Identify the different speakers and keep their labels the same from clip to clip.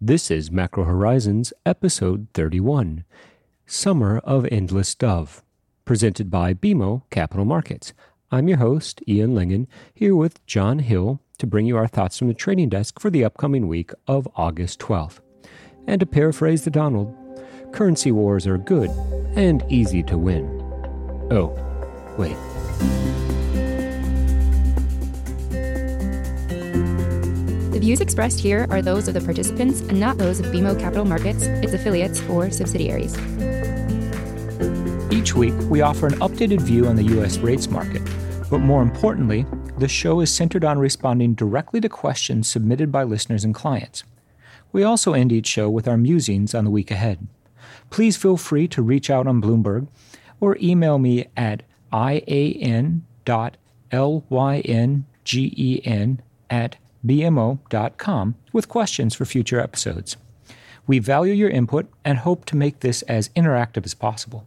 Speaker 1: This is Macro Horizons, episode 31 Summer of Endless Dove, presented by BMO Capital Markets. I'm your host, Ian Lyngen, here with Jon Hill to bring you our thoughts from the trading desk for the upcoming week of August 12th. And to paraphrase the Donald, currency wars are good and easy to win. Oh, wait.
Speaker 2: The views expressed here are those of the participants and not those of BMO Capital Markets, its affiliates, or subsidiaries.
Speaker 3: Each week, we offer an updated view on the U.S. rates market, but more importantly, the show is centered on responding directly to questions submitted by listeners and clients. We also end each show with our musings on the week ahead. Please feel free to reach out on Bloomberg or email me at ian.lyngen at bmo.com with questions for future episodes. We value your input and hope to make this as interactive as possible.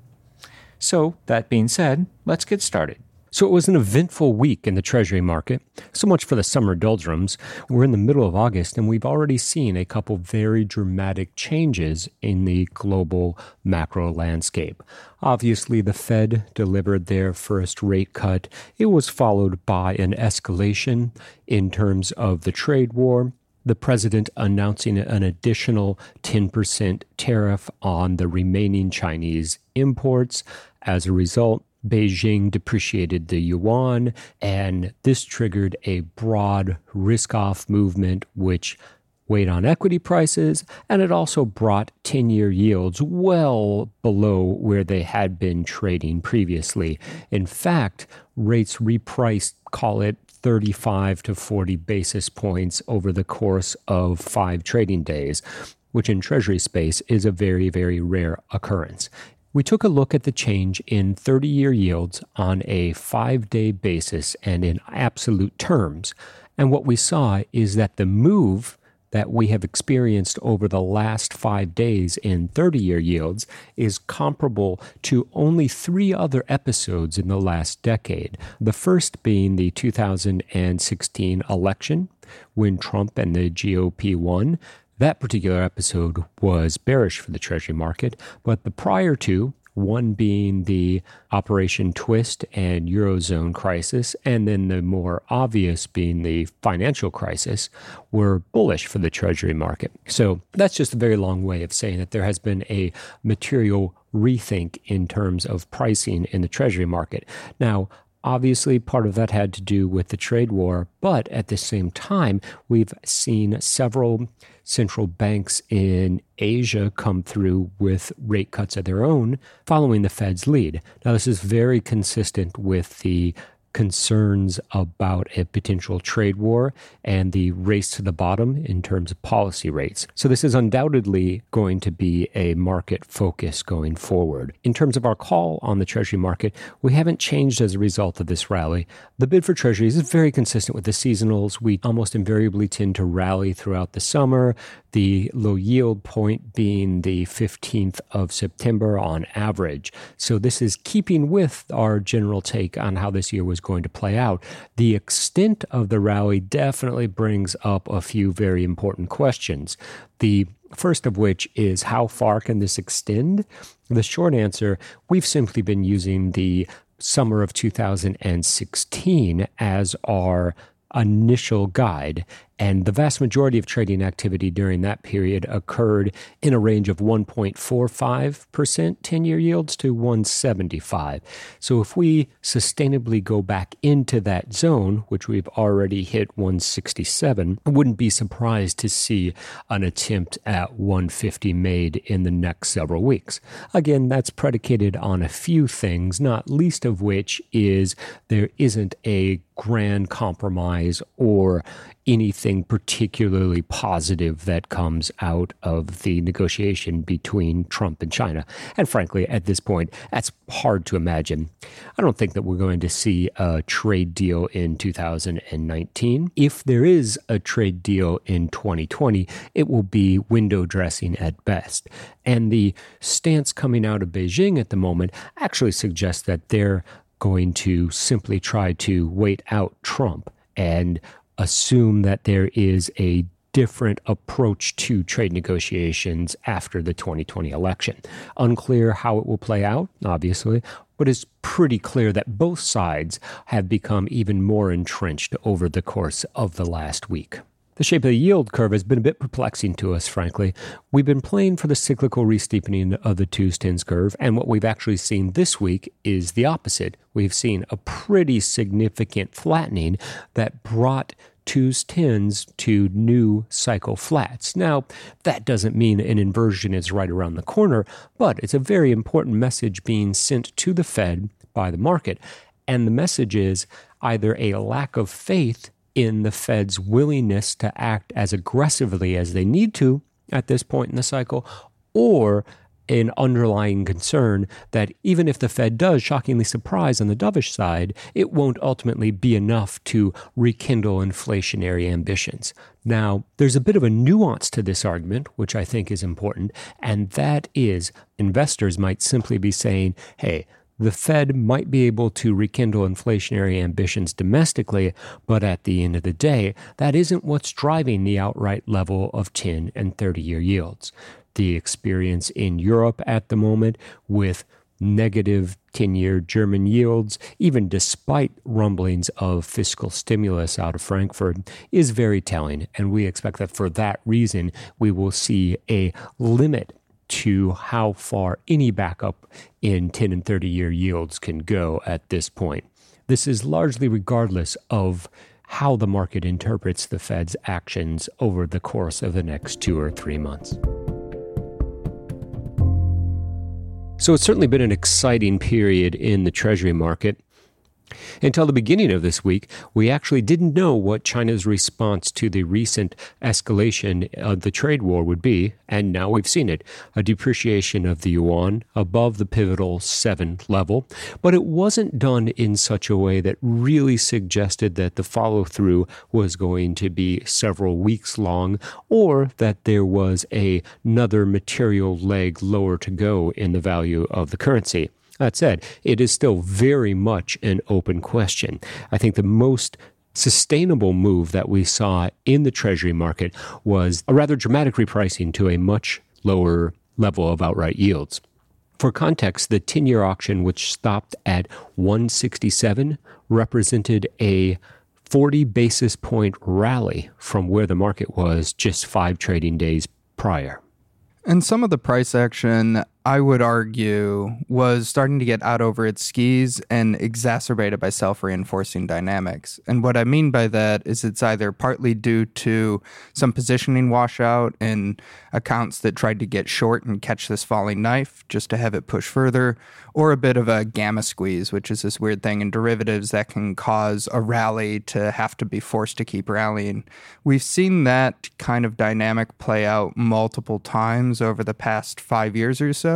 Speaker 3: So, that being said, let's get started.
Speaker 1: So it was an eventful week in the Treasury market. So much for the summer doldrums. We're in the middle of August, and we've already seen a couple very dramatic changes in the global macro landscape. Obviously, the Fed delivered their first rate cut. It was followed by an escalation in terms of the trade war the president announcing an additional 10% tariff on the remaining Chinese imports. As a result, Beijing depreciated the yuan, and this triggered a broad risk off movement, which weighed on equity prices, and it also brought 10 year yields well below where they had been trading previously. In fact, rates repriced, call it 35 to 40 basis points over the course of five trading days, which in Treasury space is a very, very rare occurrence. We took a look at the change in 30 year yields on a five day basis and in absolute terms. And what we saw is that the move that we have experienced over the last five days in 30 year yields is comparable to only three other episodes in the last decade. The first being the 2016 election, when Trump and the GOP won. That particular episode was bearish for the Treasury market, but the prior two, one being the Operation Twist and Eurozone crisis, and then the more obvious being the financial crisis, were bullish for the Treasury market. So that's just a very long way of saying that there has been a material rethink in terms of pricing in the Treasury market. Now, Obviously, part of that had to do with the trade war, but at the same time, we've seen several central banks in Asia come through with rate cuts of their own following the Fed's lead. Now, this is very consistent with the concerns about a potential trade war and the race to the bottom in terms of policy rates. So, this is undoubtedly going to be a market focus going forward. In terms of our call on the Treasury market, we haven't changed as a result of this rally. The bid for Treasuries is very consistent with the seasonals. We almost invariably tend to rally throughout the summer the low yield point being the 15th of September on average. So this is keeping with our general take on how this year was going to play out. The extent of the rally definitely brings up a few very important questions. The first of which is how far can this extend? The short answer, we've simply been using the summer of 2016 as our initial guide. And the vast majority of trading activity during that period occurred in a range of 1.45% 10 year yields to 175. So if we sustainably go back into that zone, which we've already hit 167, I wouldn't be surprised to see an attempt at 150 made in the next several weeks. Again, that's predicated on a few things, not least of which is there isn't a grand compromise or anything particularly positive that comes out of the negotiation between Trump and China. And frankly, at this point, that's hard to imagine. I don't think that we're going to see a trade deal in 2019. If there is a trade deal in 2020, it will be window dressing at best. And the stance coming out of Beijing at the moment actually suggests that they're going to simply try to wait out Trump and assume that there is a different approach to trade negotiations after the 2020 election. Unclear how it will play out, obviously, but it's pretty clear that both sides have become even more entrenched over the course of the last week. The shape of the yield curve has been a bit perplexing to us, frankly. We've been playing for the cyclical re-steepening of the twos tens curve, and what we've actually seen this week is the opposite. We've seen a pretty significant flattening that brought twos tens to new cycle flats. Now, that doesn't mean an inversion is right around the corner, but it's a very important message being sent to the Fed by the market. And the message is either a lack of faith in the Fed's willingness to act as aggressively as they need to at this point in the cycle, or an underlying concern that even if the Fed does shockingly surprise on the dovish side, it won't ultimately be enough to rekindle inflationary ambitions. Now, there's a bit of a nuance to this argument, which I think is important, and that is investors might simply be saying, hey, the Fed might be able to rekindle inflationary ambitions domestically, but at the end of the day, that isn't what's driving the outright level of 10 and 30 year yields the experience in Europe at the moment with negative 10 year German yields, even despite rumblings of fiscal stimulus out of Frankfurt, is very telling. And we expect that for that reason, we will see a limit to how far any backup in 10 and 30 year yields can go at this point. This is largely regardless of how the market interprets the Fed's actions over the course of the next two or three months. So it's certainly been an exciting period in the Treasury market. Until the beginning of this week, we actually didn't know what China's response to the recent escalation of the trade war would be, and now we've seen it a depreciation of the yuan above the pivotal 7 level. But it wasn't done in such a way that really suggested that the follow through was going to be several weeks long or that there was a, another material leg lower to go in the value of the currency. That said, it is still very much an open question. I think the most sustainable move that we saw in the Treasury market was a rather dramatic repricing to a much lower level of outright yields. For context, the 10 year auction, which stopped at 167, represented a 40 basis point rally from where the market was just five trading days prior.
Speaker 4: And some of the price action I would argue, was starting to get out over its skis and exacerbated by self reinforcing dynamics. And what I mean by that is it's either partly due to some positioning washout in accounts that tried to get short and catch this falling knife just to have it push further, or a bit of a gamma squeeze, which is this weird thing in derivatives that can cause a rally to have to be forced to keep rallying. We've seen that kind of dynamic play out multiple times over the past five years or so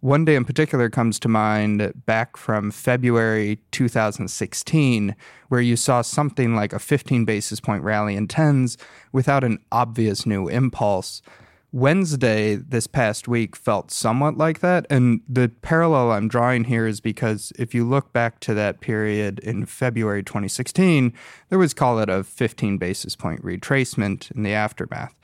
Speaker 4: One day in particular comes to mind back from February 2016, where you saw something like a 15 basis point rally in tens without an obvious new impulse. Wednesday this past week felt somewhat like that. And the parallel I'm drawing here is because if you look back to that period in February 2016, there was, call it, a 15 basis point retracement in the aftermath.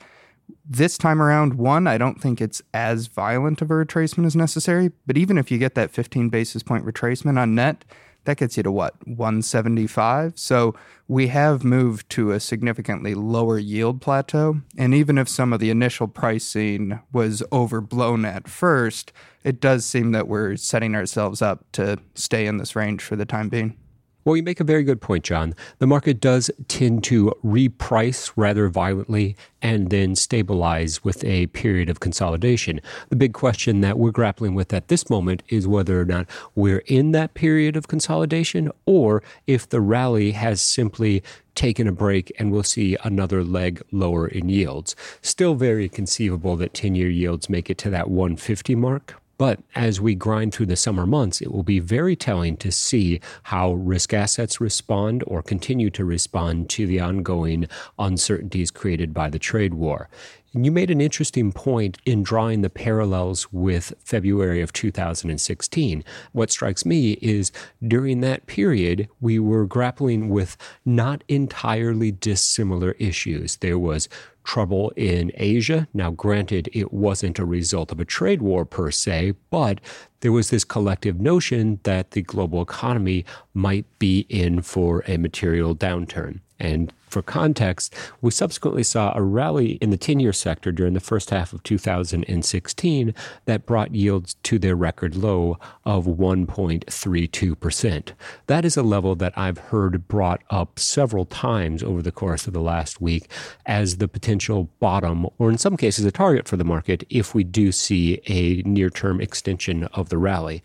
Speaker 4: This time around, one, I don't think it's as violent of a retracement as necessary, but even if you get that 15 basis point retracement on net, that gets you to what 175 so we have moved to a significantly lower yield plateau and even if some of the initial pricing was overblown at first it does seem that we're setting ourselves up to stay in this range for the time being
Speaker 1: well, you make a very good point, Jon. The market does tend to reprice rather violently and then stabilize with a period of consolidation. The big question that we're grappling with at this moment is whether or not we're in that period of consolidation or if the rally has simply taken a break and we'll see another leg lower in yields. Still very conceivable that 10 year yields make it to that 150 mark, but as we grind through the summer months, it will be very telling to see how risk assets respond or continue to respond to the ongoing uncertainties created by the trade war. And you made an interesting point in drawing the parallels with February of 2016. What strikes me is during that period, we were grappling with not entirely dissimilar issues. There was trouble in Asia. Now, granted, it wasn't a result of a trade war per se, but there was this collective notion that the global economy might be in for a material downturn. And for context, we subsequently saw a rally in the 10 year sector during the first half of 2016 that brought yields to their record low of 1.32%. That is a level that I've heard brought up several times over the course of the last week as the potential bottom, or in some cases, a target for the market if we do see a near term extension of the rally.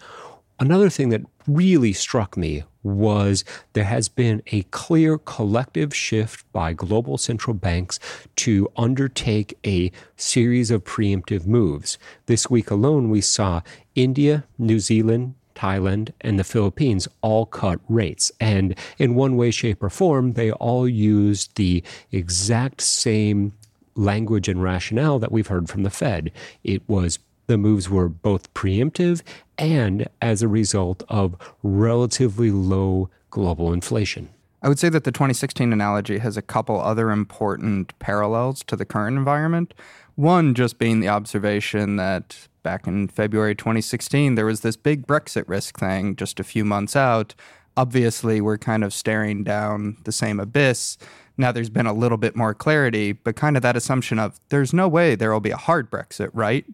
Speaker 1: Another thing that really struck me was there has been a clear collective shift by global central banks to undertake a series of preemptive moves. This week alone, we saw India, New Zealand, Thailand, and the Philippines all cut rates. And in one way, shape, or form, they all used the exact same language and rationale that we've heard from the Fed. It was the moves were both preemptive and as a result of relatively low global inflation.
Speaker 4: I would say that the 2016 analogy has a couple other important parallels to the current environment. One just being the observation that back in February 2016, there was this big Brexit risk thing just a few months out. Obviously, we're kind of staring down the same abyss. Now there's been a little bit more clarity, but kind of that assumption of there's no way there will be a hard Brexit, right?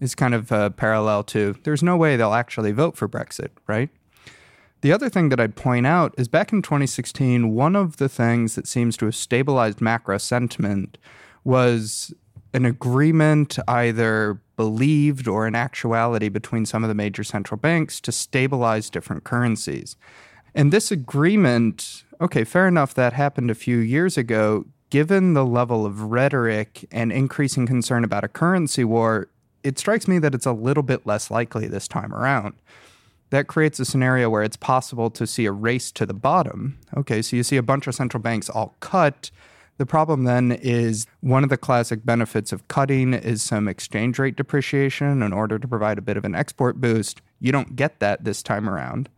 Speaker 4: Is kind of a parallel to there's no way they'll actually vote for Brexit, right? The other thing that I'd point out is back in 2016, one of the things that seems to have stabilized macro sentiment was an agreement, either believed or in actuality, between some of the major central banks to stabilize different currencies. And this agreement, okay, fair enough, that happened a few years ago. Given the level of rhetoric and increasing concern about a currency war, it strikes me that it's a little bit less likely this time around. That creates a scenario where it's possible to see a race to the bottom. Okay, so you see a bunch of central banks all cut. The problem then is one of the classic benefits of cutting is some exchange rate depreciation in order to provide a bit of an export boost. You don't get that this time around.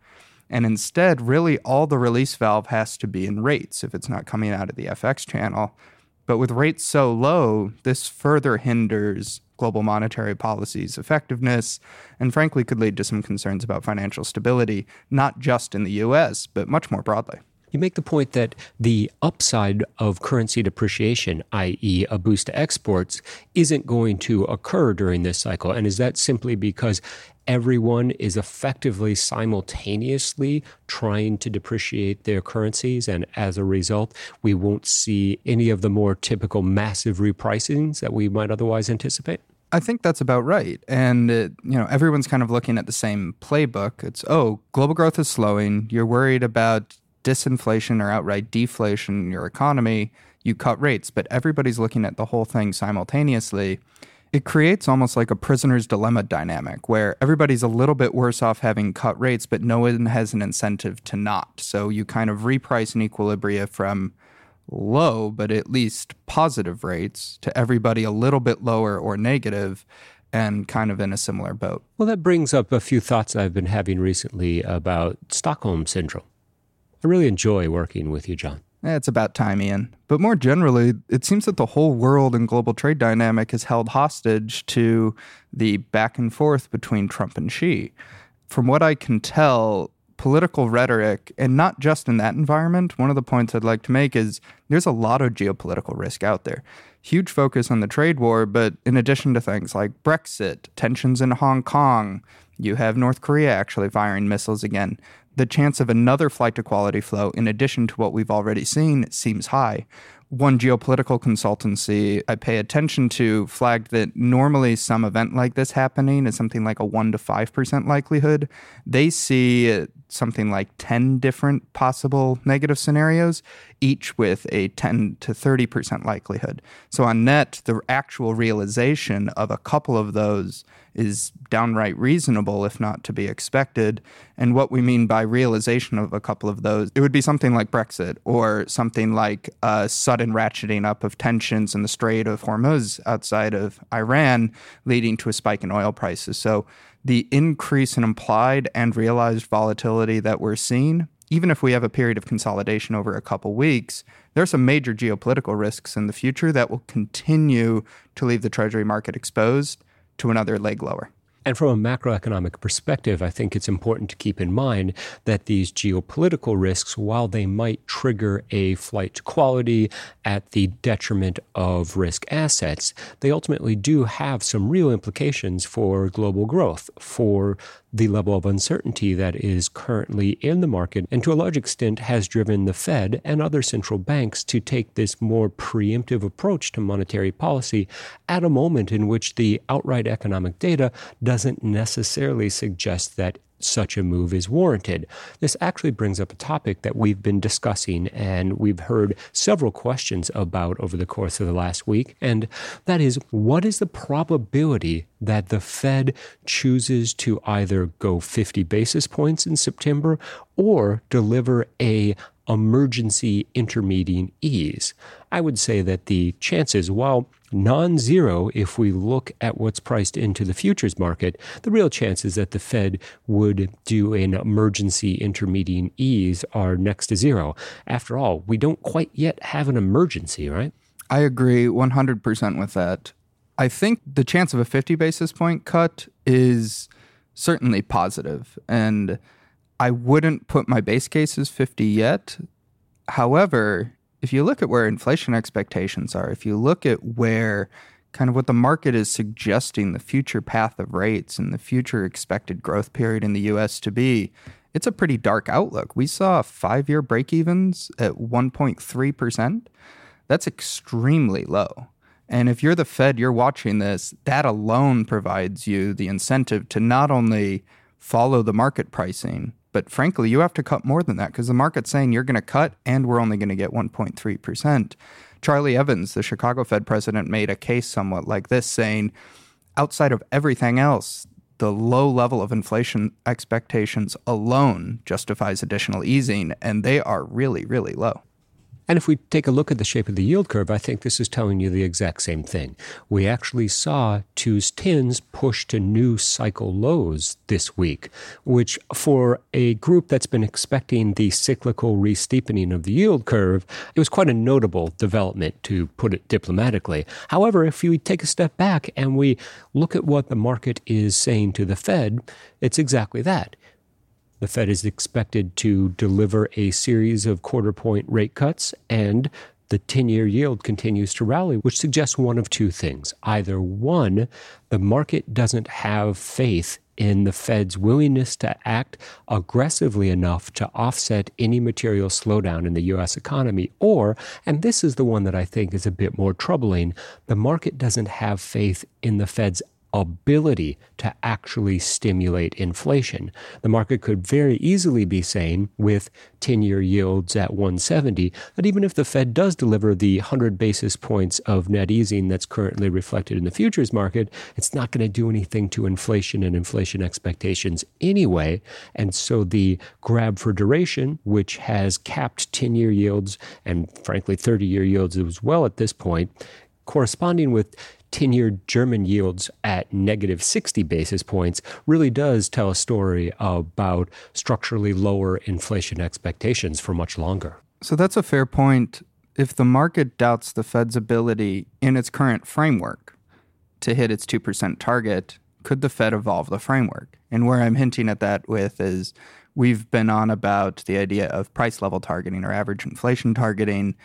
Speaker 4: And instead, really all the release valve has to be in rates if it's not coming out of the FX channel. But with rates so low, this further hinders global monetary policy's effectiveness, and frankly could lead to some concerns about financial stability, not just in the US, but much more broadly.
Speaker 1: You make the point that the upside of currency depreciation, i.e., a boost to exports, isn't going to occur during this cycle. And is that simply because everyone is effectively simultaneously trying to depreciate their currencies? And as a result, we won't see any of the more typical massive repricings that we might otherwise anticipate?
Speaker 4: I think that's about right. And, it, you know, everyone's kind of looking at the same playbook. It's, oh, global growth is slowing. You're worried about disinflation or outright deflation in your economy. You cut rates, but everybody's looking at the whole thing simultaneously. It creates almost like a prisoner's dilemma dynamic where everybody's a little bit worse off having cut rates, but no one has an incentive to not. So you kind of reprice an equilibria from low, but at least positive rates to everybody a little bit lower or negative and kind of in a similar boat.
Speaker 1: Well, that brings up a few thoughts I've been having recently about Stockholm Syndrome. I really enjoy working with you, Jon.
Speaker 4: Eh, it's about time, Ian. But more generally, it seems that the whole world and global trade dynamic is held hostage to the back and forth between Trump and Xi. From what I can tell, political rhetoric, and not just in that environment, one of the points I'd like to make is there's a lot of geopolitical risk out there. Huge focus on the trade war, but in addition to things like Brexit, tensions in Hong Kong, you have North Korea actually firing missiles again. The chance of another flight to quality flow, in addition to what we've already seen, seems high one geopolitical consultancy I pay attention to flagged that normally some event like this happening is something like a 1 to 5% likelihood. They see something like 10 different possible negative scenarios, each with a 10 to 30% likelihood. So, on net, the actual realization of a couple of those is downright reasonable, if not to be expected. And what we mean by realization of a couple of those, it would be something like Brexit or something like a sudden ratcheting up of tensions in the Strait of Hormuz outside of Iran, leading to a spike in oil prices. So, the increase in implied and realized volatility that we're seeing, even if we have a period of consolidation over a couple weeks, there are some major geopolitical risks in the future that will continue to leave the treasury market exposed to another leg lower.
Speaker 1: And from a macroeconomic perspective, I think it's important to keep in mind that these geopolitical risks, while they might trigger a flight to quality at the detriment of risk assets, they ultimately do have some real implications for global growth, for the level of uncertainty that is currently in the market, and to a large extent has driven the Fed and other central banks to take this more preemptive approach to monetary policy at a moment in which the outright economic data doesn't necessarily suggest that such a move is warranted. This actually brings up a topic that we've been discussing and we've heard several questions about over the course of the last week, and that is what is the probability that the Fed chooses to either go 50 basis points in September or deliver a emergency intermediate ease? I would say that the chances, while non zero if we look at what's priced into the futures market, the real chances that the Fed would do an emergency intermediate ease are next to zero. After all, we don't quite yet have an emergency, right?
Speaker 4: I agree 100% with that. I think the chance of a 50 basis point cut is certainly positive, and I wouldn't put my base case as 50 yet. However, if you look at where inflation expectations are, if you look at where kind of what the market is suggesting the future path of rates and the future expected growth period in the US to be, it's a pretty dark outlook. We saw five year break evens at 1.3%. That's extremely low. And if you're the Fed, you're watching this, that alone provides you the incentive to not only follow the market pricing, but frankly, you have to cut more than that because the market's saying you're going to cut and we're only going to get 1.3%. Charlie Evans, the Chicago Fed president, made a case somewhat like this, saying outside of everything else, the low level of inflation expectations alone justifies additional easing, and they are really, really low.
Speaker 1: And if we take a look at the shape of the yield curve, I think this is telling you the exact same thing. We actually saw twos tens push to new cycle lows this week, which for a group that's been expecting the cyclical re-steepening of the yield curve, it was quite a notable development to put it diplomatically. However, if we take a step back and we look at what the market is saying to the Fed, it's exactly that. The Fed is expected to deliver a series of quarter point rate cuts, and the 10 year yield continues to rally, which suggests one of two things. Either one, the market doesn't have faith in the Fed's willingness to act aggressively enough to offset any material slowdown in the U.S. economy. Or, and this is the one that I think is a bit more troubling, the market doesn't have faith in the Fed's ability to actually stimulate inflation. The market could very easily be saying, with 10 year yields at 170, that even if the Fed does deliver the 100 basis points of net easing that's currently reflected in the futures market, it's not going to do anything to inflation and inflation expectations anyway. And so the grab for duration, which has capped 10 year yields and frankly 30 year yields as well at this point, corresponding with 10 year German yields at negative 60 basis points really does tell a story about structurally lower inflation expectations for much longer.
Speaker 4: So that's a fair point. If the market doubts the Fed's ability in its current framework to hit its 2% target, could the Fed evolve the framework? And where I'm hinting at that with is we've been on about the idea of price level targeting or average inflation targeting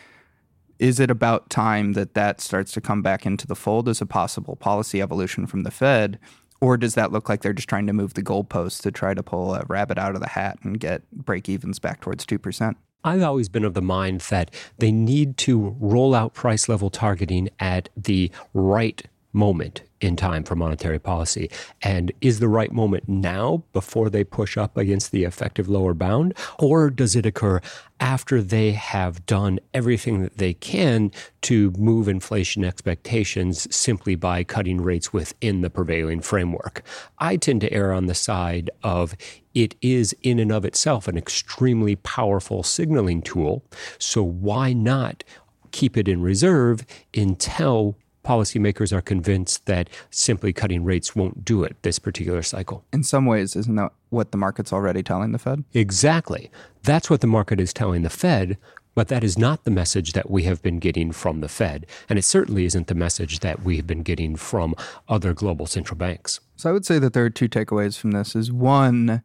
Speaker 4: is it about time that that starts to come back into the fold as a possible policy evolution from the Fed? Or does that look like they're just trying to move the goalposts to try to pull a rabbit out of the hat and get break evens back towards 2%?
Speaker 1: I've always been of the mind that they need to roll out price level targeting at the right moment in time for monetary policy. And is the right moment now before they push up against the effective lower bound? Or does it occur after they have done everything that they can to move inflation expectations simply by cutting rates within the prevailing framework? I tend to err on the side of it is in and of itself an extremely powerful signaling tool. So why not keep it in reserve until policymakers are convinced that simply cutting rates won't do it this particular cycle.
Speaker 4: In some ways, isn't that what the market's already telling the Fed?
Speaker 1: Exactly. That's what the market is telling the Fed, but that is not the message that we have been getting from the Fed. And it certainly isn't the message that we have been getting from other global central banks.
Speaker 4: So I would say that there are two takeaways from this is one,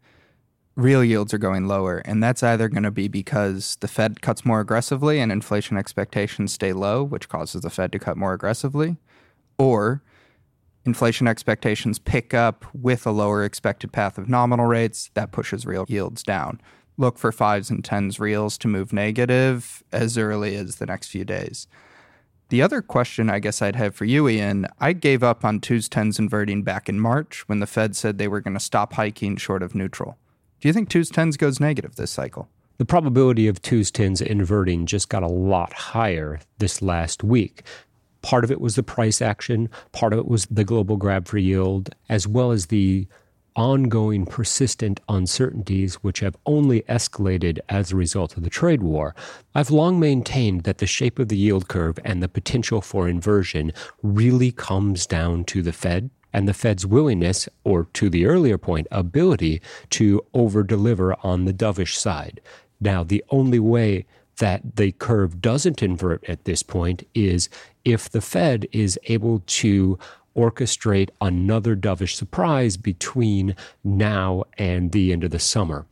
Speaker 4: real yields are going lower. And that's either going to be because the Fed cuts more aggressively and inflation expectations stay low, which causes the Fed to cut more aggressively, or inflation expectations pick up with a lower expected path of nominal rates. That pushes real yields down. Look for fives and tens reals to move negative as early as the next few days. The other question I guess I'd have for you, Ian, I gave up on twos tens inverting back in March when the Fed said they were going to stop hiking short of neutral. Do you think twos tens goes negative this cycle?
Speaker 1: The probability of twos tens inverting just got a lot higher this last week. Part of it was the price action, part of it was the global grab for yield, as well as the ongoing persistent uncertainties which have only escalated as a result of the trade war. I've long maintained that the shape of the yield curve and the potential for inversion really comes down to the Fed and the Fed's willingness, or to the earlier point, ability to over deliver on the dovish side. Now, the only way that the curve doesn't invert at this point is if the Fed is able to orchestrate another dovish surprise between now and the end of the summer.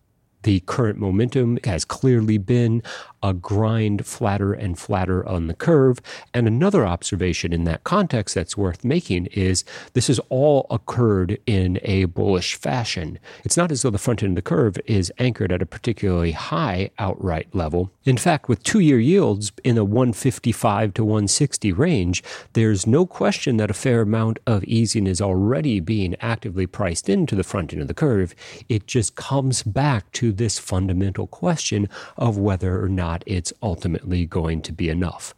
Speaker 1: The current momentum has clearly been a grind flatter and flatter on the curve. And another observation in that context that's worth making is this has all occurred in a bullish fashion. It's not as though the front end of the curve is anchored at a particularly high outright level. In fact, with two year yields in the 155 to 160 range, there's no question that a fair amount of easing is already being actively priced into the front end of the curve. It just comes back to this fundamental question of whether or not not it's ultimately going to be enough.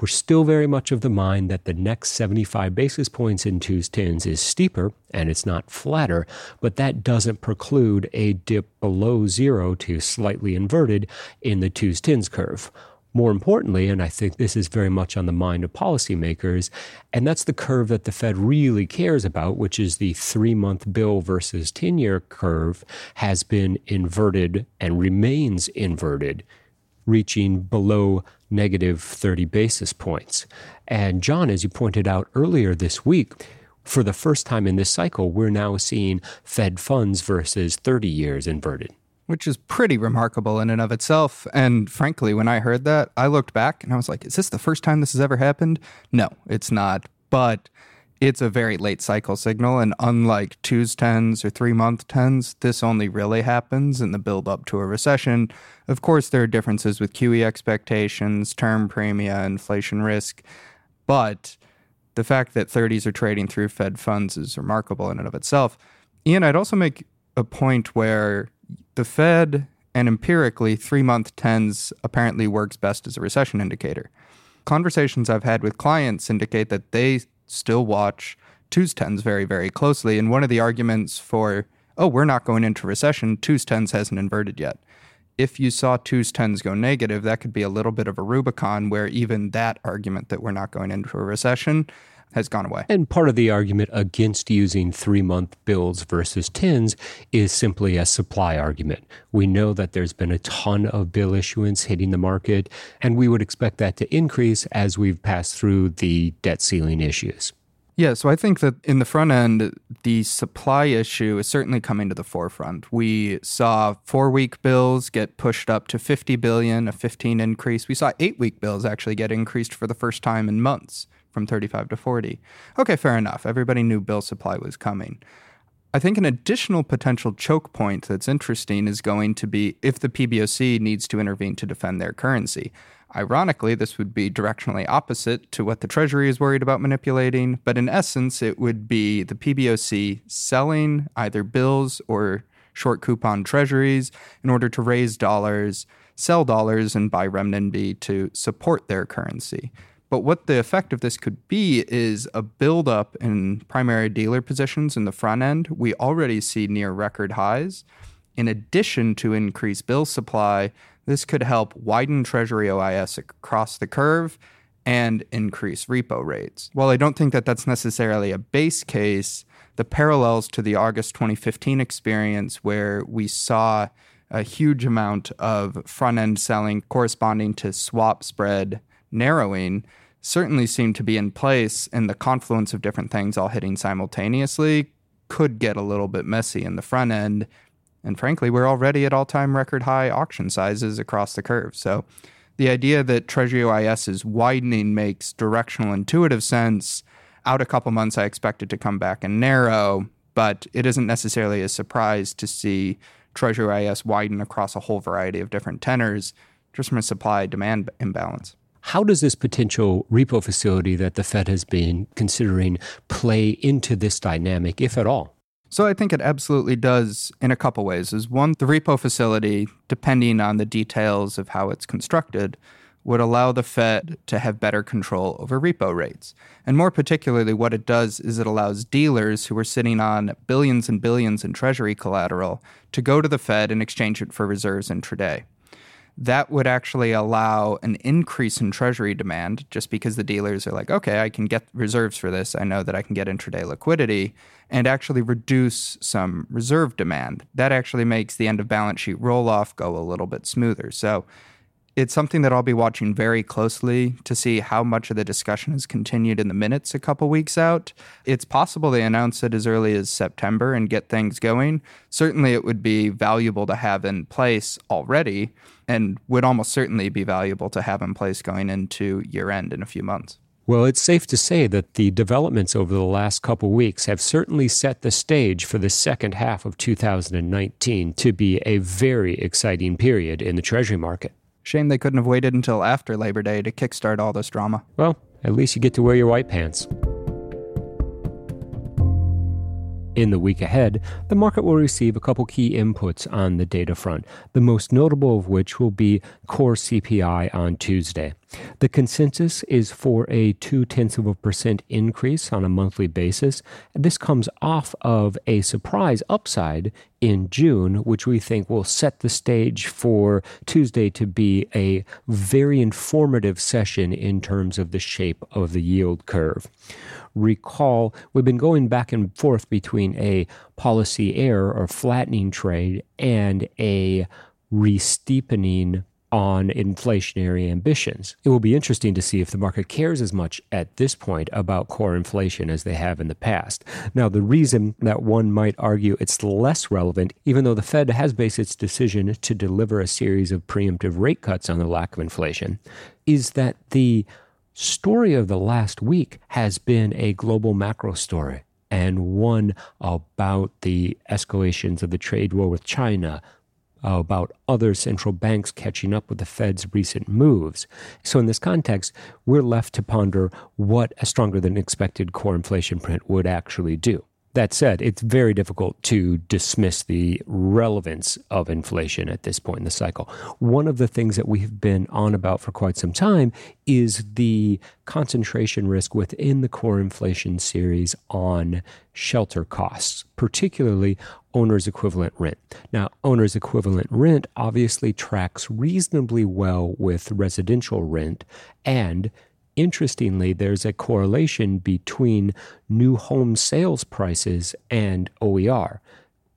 Speaker 1: We're still very much of the mind that the next 75 basis points in twos tens is steeper and it's not flatter, but that doesn't preclude a dip below zero to slightly inverted in the twos tens curve. More importantly, and I think this is very much on the mind of policymakers, and that's the curve that the Fed really cares about, which is the three month bill versus 10 year curve, has been inverted and remains inverted reaching below negative 30 basis points. And Jon, as you pointed out earlier this week, for the first time in this cycle, we're now seeing Fed funds versus 30 years inverted.
Speaker 4: Which is pretty remarkable in and of itself. And frankly, when I heard that, I looked back and I was like, is this the first time this has ever happened? No, it's not. But it's a very late cycle signal. And unlike twos tens or three month tens, this only really happens in the build up to a recession. Of course, there are differences with QE expectations, term premia, inflation risk. But the fact that 30s are trading through Fed funds is remarkable in and of itself. Ian, I'd also make a point where the Fed and empirically, three month tens apparently works best as a recession indicator. Conversations I've had with clients indicate that they still watch twos tens very, very closely. And one of the arguments for, oh, we're not going into recession, twos tens hasn't inverted yet. If you saw twos tens go negative, that could be a little bit of a Rubicon where even that argument that we're not going into a recession has gone away.
Speaker 1: And part of the argument against using three month bills versus tens is simply a supply argument. We know that there's been a ton of bill issuance hitting the market, and we would expect that to increase as we've passed through the debt ceiling issues.
Speaker 4: Yeah, so I think that in the front end, the supply issue is certainly coming to the forefront. We saw four week bills get pushed up to 50 billion, a 15 increase. We saw eight week bills actually get increased for the first time in months from 35 to 40. Okay, fair enough. Everybody knew bill supply was coming. I think an additional potential choke point that's interesting is going to be if the PBOC needs to intervene to defend their currency. Ironically, this would be directionally opposite to what the Treasury is worried about manipulating, but in essence, it would be the PBOC selling either bills or short coupon treasuries in order to raise dollars, sell dollars, and buy renminbi to support their currency. But what the effect of this could be is a buildup in primary dealer positions in the front end. We already see near record highs. In addition to increased bill supply, this could help widen Treasury OIS across the curve and increase repo rates. While I don't think that that's necessarily a base case, the parallels to the August 2015 experience, where we saw a huge amount of front end selling corresponding to swap spread narrowing, certainly seem to be in place, and the confluence of different things all hitting simultaneously could get a little bit messy in the front end and frankly, we're already at all time record high auction sizes across the curve. So the idea that Treasury OIS is widening makes directional intuitive sense. Out a couple months, I expect it to come back and narrow, but it isn't necessarily a surprise to see Treasury OIS widen across a whole variety of different tenors just from a supply demand imbalance.
Speaker 1: How does this potential repo facility that the Fed has been considering play into this dynamic, if at all?
Speaker 4: So I think it absolutely does in a couple ways. Is one, the repo facility, depending on the details of how it's constructed, would allow the Fed to have better control over repo rates. And more particularly, what it does is it allows dealers who are sitting on billions and billions in treasury collateral to go to the Fed and exchange it for reserves intraday that would actually allow an increase in treasury demand just because the dealers are like, okay, I can get reserves for this. I know that I can get intraday liquidity and actually reduce some reserve demand. That actually makes the end of balance sheet roll off go a little bit smoother. So it's something that I'll be watching very closely to see how much of the discussion has continued in the minutes a couple weeks out. It's possible they announce it as early as September and get things going. Certainly, it would be valuable to have in place already and would almost certainly be valuable to have in place going into year end in a few months.
Speaker 1: Well, it's safe to say that the developments over the last couple weeks have certainly set the stage for the second half of 2019 to be a very exciting period in the Treasury market.
Speaker 4: Shame they couldn't have waited until after Labor Day to kickstart all this drama.
Speaker 1: Well, at least you get to wear your white pants. In the week ahead, the market will receive a couple key inputs on the data front, the most notable of which will be core CPI on Tuesday. The consensus is for a two tenths of a percent increase on a monthly basis. This comes off of a surprise upside in June, which we think will set the stage for Tuesday to be a very informative session in terms of the shape of the yield curve. Recall, we've been going back and forth between a policy error or flattening trade and a re-steepening on inflationary ambitions. It will be interesting to see if the market cares as much at this point about core inflation as they have in the past. Now, the reason that one might argue it's less relevant, even though the Fed has based its decision to deliver a series of preemptive rate cuts on the lack of inflation, is that the story of the last week has been a global macro story and one about the escalations of the trade war with China, uh, about other central banks catching up with the Fed's recent moves. So, in this context, we're left to ponder what a stronger than expected core inflation print would actually do. That said, it's very difficult to dismiss the relevance of inflation at this point in the cycle. One of the things that we've been on about for quite some time is the concentration risk within the core inflation series on shelter costs, particularly owner's equivalent rent. Now, owner's equivalent rent obviously tracks reasonably well with residential rent and Interestingly, there's a correlation between new home sales prices and OER.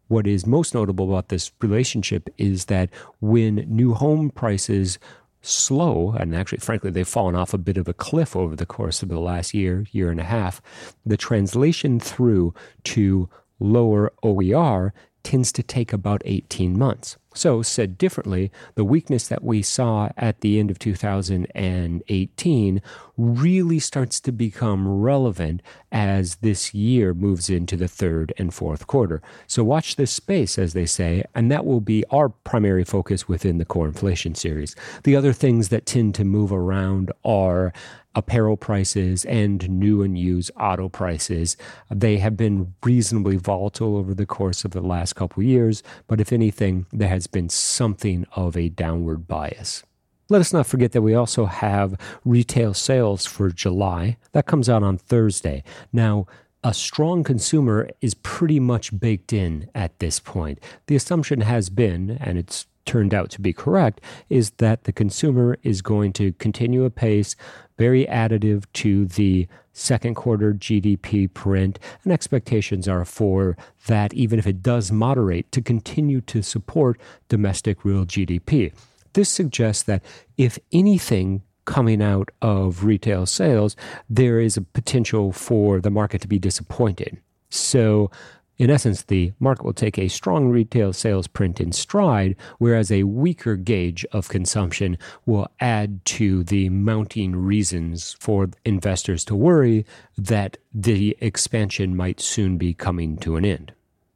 Speaker 1: What is most notable about this relationship is that when new home prices slow, and actually, frankly, they've fallen off a bit of a cliff over the course of the last year, year and a half, the translation through to lower OER tends to take about 18 months. So, said differently, the weakness that we saw at the end of 2018 really starts to become relevant as this year moves into the third and fourth quarter. So, watch this space, as they say, and that will be our primary focus within the core inflation series. The other things that tend to move around are apparel prices and new and used auto prices. They have been reasonably volatile over the course of the last couple years, but if anything, there has been something of a downward bias. Let us not forget that we also have retail sales for July. That comes out on Thursday. Now, a strong consumer is pretty much baked in at this point. The assumption has been, and it's turned out to be correct, is that the consumer is going to continue a pace very additive to the second quarter GDP print, and expectations are for that, even if it does moderate, to continue to support domestic real GDP. This suggests that if anything coming out of retail sales, there is a potential for the market to be disappointed. So in essence, the market will take a strong retail sales print in stride, whereas a weaker gauge of consumption will add to the mounting reasons for investors to worry that the expansion might soon be coming to an end.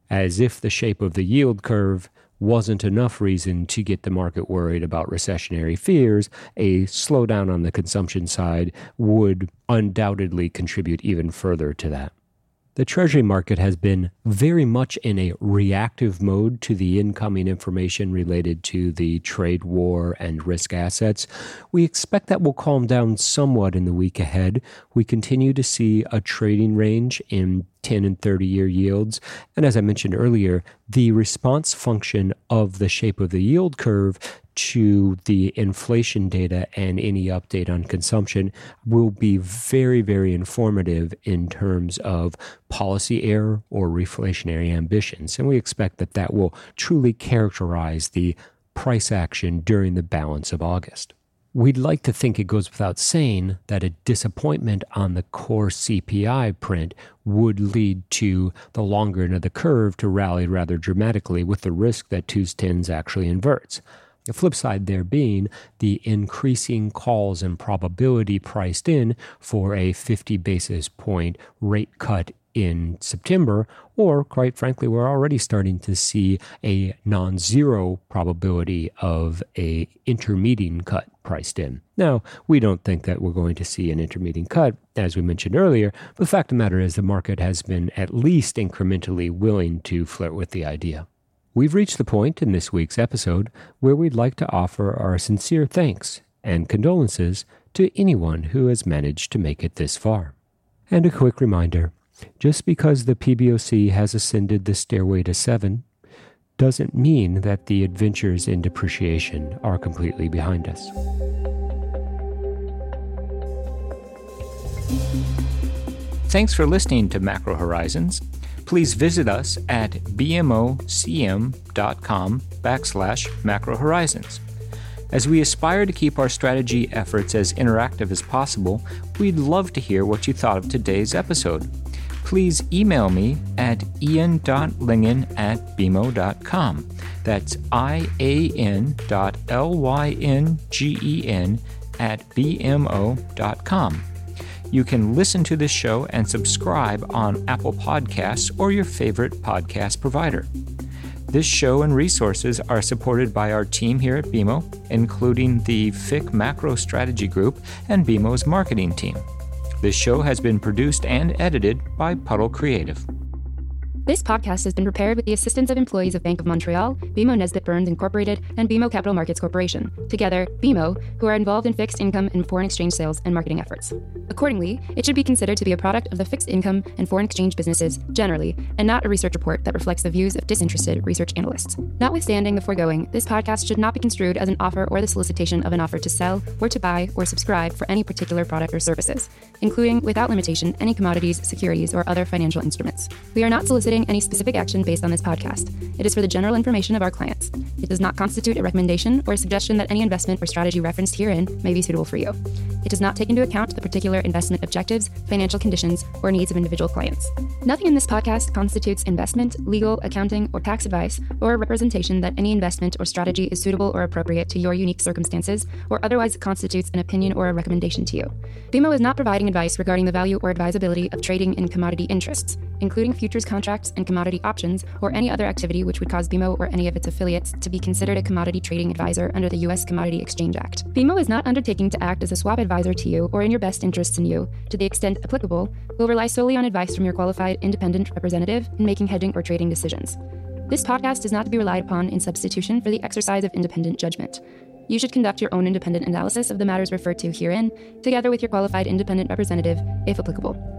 Speaker 1: As if the shape of the yield curve wasn't enough reason to get the market worried about recessionary fears, a slowdown on the consumption side would undoubtedly contribute even further to that. The Treasury market has been very much in a reactive mode to the incoming information related to the trade war and risk assets. We expect that will calm down somewhat in the week ahead. We continue to see a trading range in 10 and 30 year yields. And as I mentioned earlier, the response function of the shape of the yield curve to the inflation data and any update on consumption will be very, very informative in terms of policy error or reflationary ambitions. And we expect that that will truly characterize the price action during the balance of August. We'd like to think it goes without saying that a disappointment on the core CPI print would lead to the longer end of the curve to rally rather dramatically with the risk that twos tens actually inverts. The flip side there being the increasing calls and probability priced in for a 50 basis point rate cut in September, or quite frankly, we're already starting to see a non-zero probability of a intermediate cut priced in. Now, we don't think that we're going to see an intermediate cut, as we mentioned earlier, but the fact of the matter is the market has been at least incrementally willing to flirt with the idea. We've reached the point in this week's episode where we'd like to offer our sincere thanks and condolences to anyone who has managed to make it this far. And a quick reminder just because the PBOC has ascended the stairway to seven doesn't mean that the adventures in depreciation are completely behind us.
Speaker 3: Thanks for listening to Macro Horizons please visit us at bmocm.com backslash macro horizons. As we aspire to keep our strategy efforts as interactive as possible, we'd love to hear what you thought of today's episode. Please email me at ian.lyngen at bmo.com. That's I-A-N dot L-Y-N-G-E-N at bmo.com. You can listen to this show and subscribe on Apple Podcasts or your favorite podcast provider. This show and resources are supported by our team here at BMO, including the FIC Macro Strategy Group and BMO's marketing team. This show has been produced and edited by Puddle Creative.
Speaker 2: This podcast has been prepared with the assistance of employees of Bank of Montreal, BMO Nesbitt Burns Incorporated, and BMO Capital Markets Corporation, together, BMO, who are involved in fixed income and foreign exchange sales and marketing efforts. Accordingly, it should be considered to be a product of the fixed income and foreign exchange businesses generally, and not a research report that reflects the views of disinterested research analysts. Notwithstanding the foregoing, this podcast should not be construed as an offer or the solicitation of an offer to sell or to buy or subscribe for any particular product or services, including, without limitation, any commodities, securities, or other financial instruments. We are not soliciting any specific action based on this podcast. It is for the general information of our clients. It does not constitute a recommendation or a suggestion that any investment or strategy referenced herein may be suitable for you. It does not take into account the particular investment objectives, financial conditions, or needs of individual clients. Nothing in this podcast constitutes investment, legal, accounting, or tax advice, or a representation that any investment or strategy is suitable or appropriate to your unique circumstances, or otherwise constitutes an opinion or a recommendation to you. BMO is not providing advice regarding the value or advisability of trading in commodity interests, including futures contracts and commodity options, or any other activity which would cause BMO or any of its affiliates to be considered a commodity trading advisor under the U.S. Commodity Exchange Act. BMO is not undertaking to act as a swap advisor to you or in your best interests in you, to the extent applicable, will rely solely on advice from your qualified independent representative in making hedging or trading decisions. This podcast is not to be relied upon in substitution for the exercise of independent judgment. You should conduct your own independent analysis of the matters referred to herein, together with your qualified independent representative, if applicable.